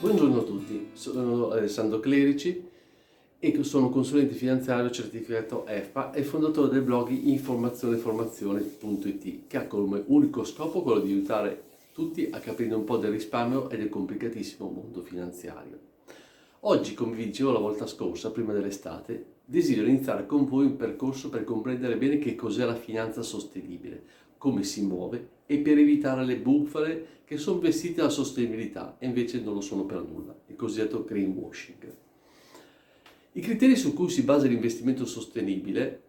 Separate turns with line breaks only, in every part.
Buongiorno a tutti, sono Alessandro Clerici e sono consulente finanziario certificato EFPA e fondatore del blog informazioneformazione.it che ha come unico scopo quello di aiutare tutti a capire un po' del risparmio e del complicatissimo mondo finanziario. Oggi, come vi dicevo la volta scorsa, prima dell'estate, desidero iniziare con voi un percorso per comprendere bene che cos'è la finanza sostenibile, come si muove e per evitare le bufale che sono vestite dalla sostenibilità e invece non lo sono per nulla, il cosiddetto greenwashing. I criteri su cui si basa l'investimento sostenibile,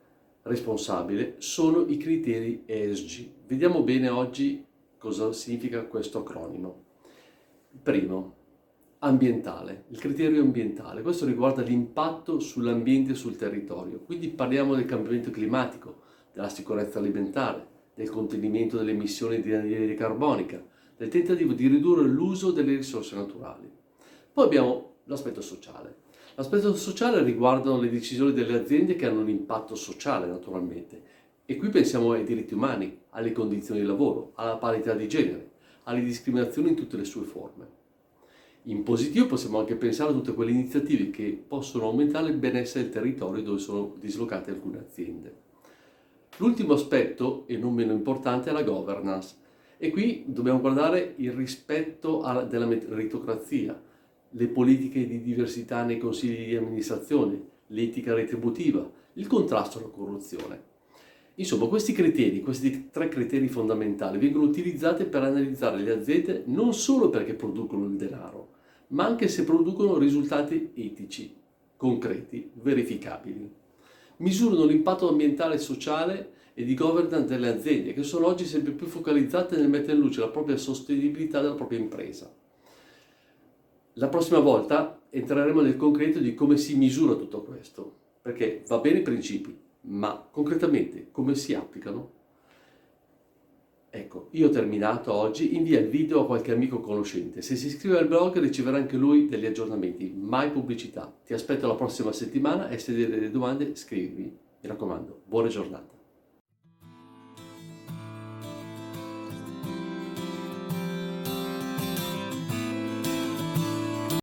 responsabile, sono i criteri ESG. Vediamo bene oggi cosa significa questo acronimo. Primo, ambientale, il criterio ambientale. Questo riguarda l'impatto sull'ambiente e sul territorio. Quindi parliamo del cambiamento climatico, della sicurezza alimentare, del contenimento delle emissioni di anidride carbonica, del tentativo di ridurre l'uso delle risorse naturali. Poi abbiamo l'aspetto sociale. L'aspetto sociale riguarda le decisioni delle aziende che hanno un impatto sociale naturalmente e qui pensiamo ai diritti umani, alle condizioni di lavoro, alla parità di genere, alle discriminazioni in tutte le sue forme. In positivo possiamo anche pensare a tutte quelle iniziative che possono aumentare il benessere del territorio dove sono dislocate alcune aziende. L'ultimo aspetto, e non meno importante, è la governance. E qui dobbiamo guardare il rispetto alla, della meritocrazia, le politiche di diversità nei consigli di amministrazione, l'etica retributiva, il contrasto alla corruzione. Insomma, questi criteri, questi tre criteri fondamentali, vengono utilizzati per analizzare le aziende non solo perché producono il denaro, ma anche se producono risultati etici, concreti, verificabili misurano l'impatto ambientale e sociale e di governance delle aziende, che sono oggi sempre più focalizzate nel mettere in luce la propria sostenibilità della propria impresa. La prossima volta entreremo nel concreto di come si misura tutto questo, perché va bene i principi, ma concretamente come si applicano? Ecco, io ho terminato oggi, invia il video a qualche amico conoscente. Se si iscrive al blog riceverà anche lui degli aggiornamenti, mai pubblicità. Ti aspetto la prossima settimana e se hai delle domande scrivimi. Mi raccomando, buona giornata.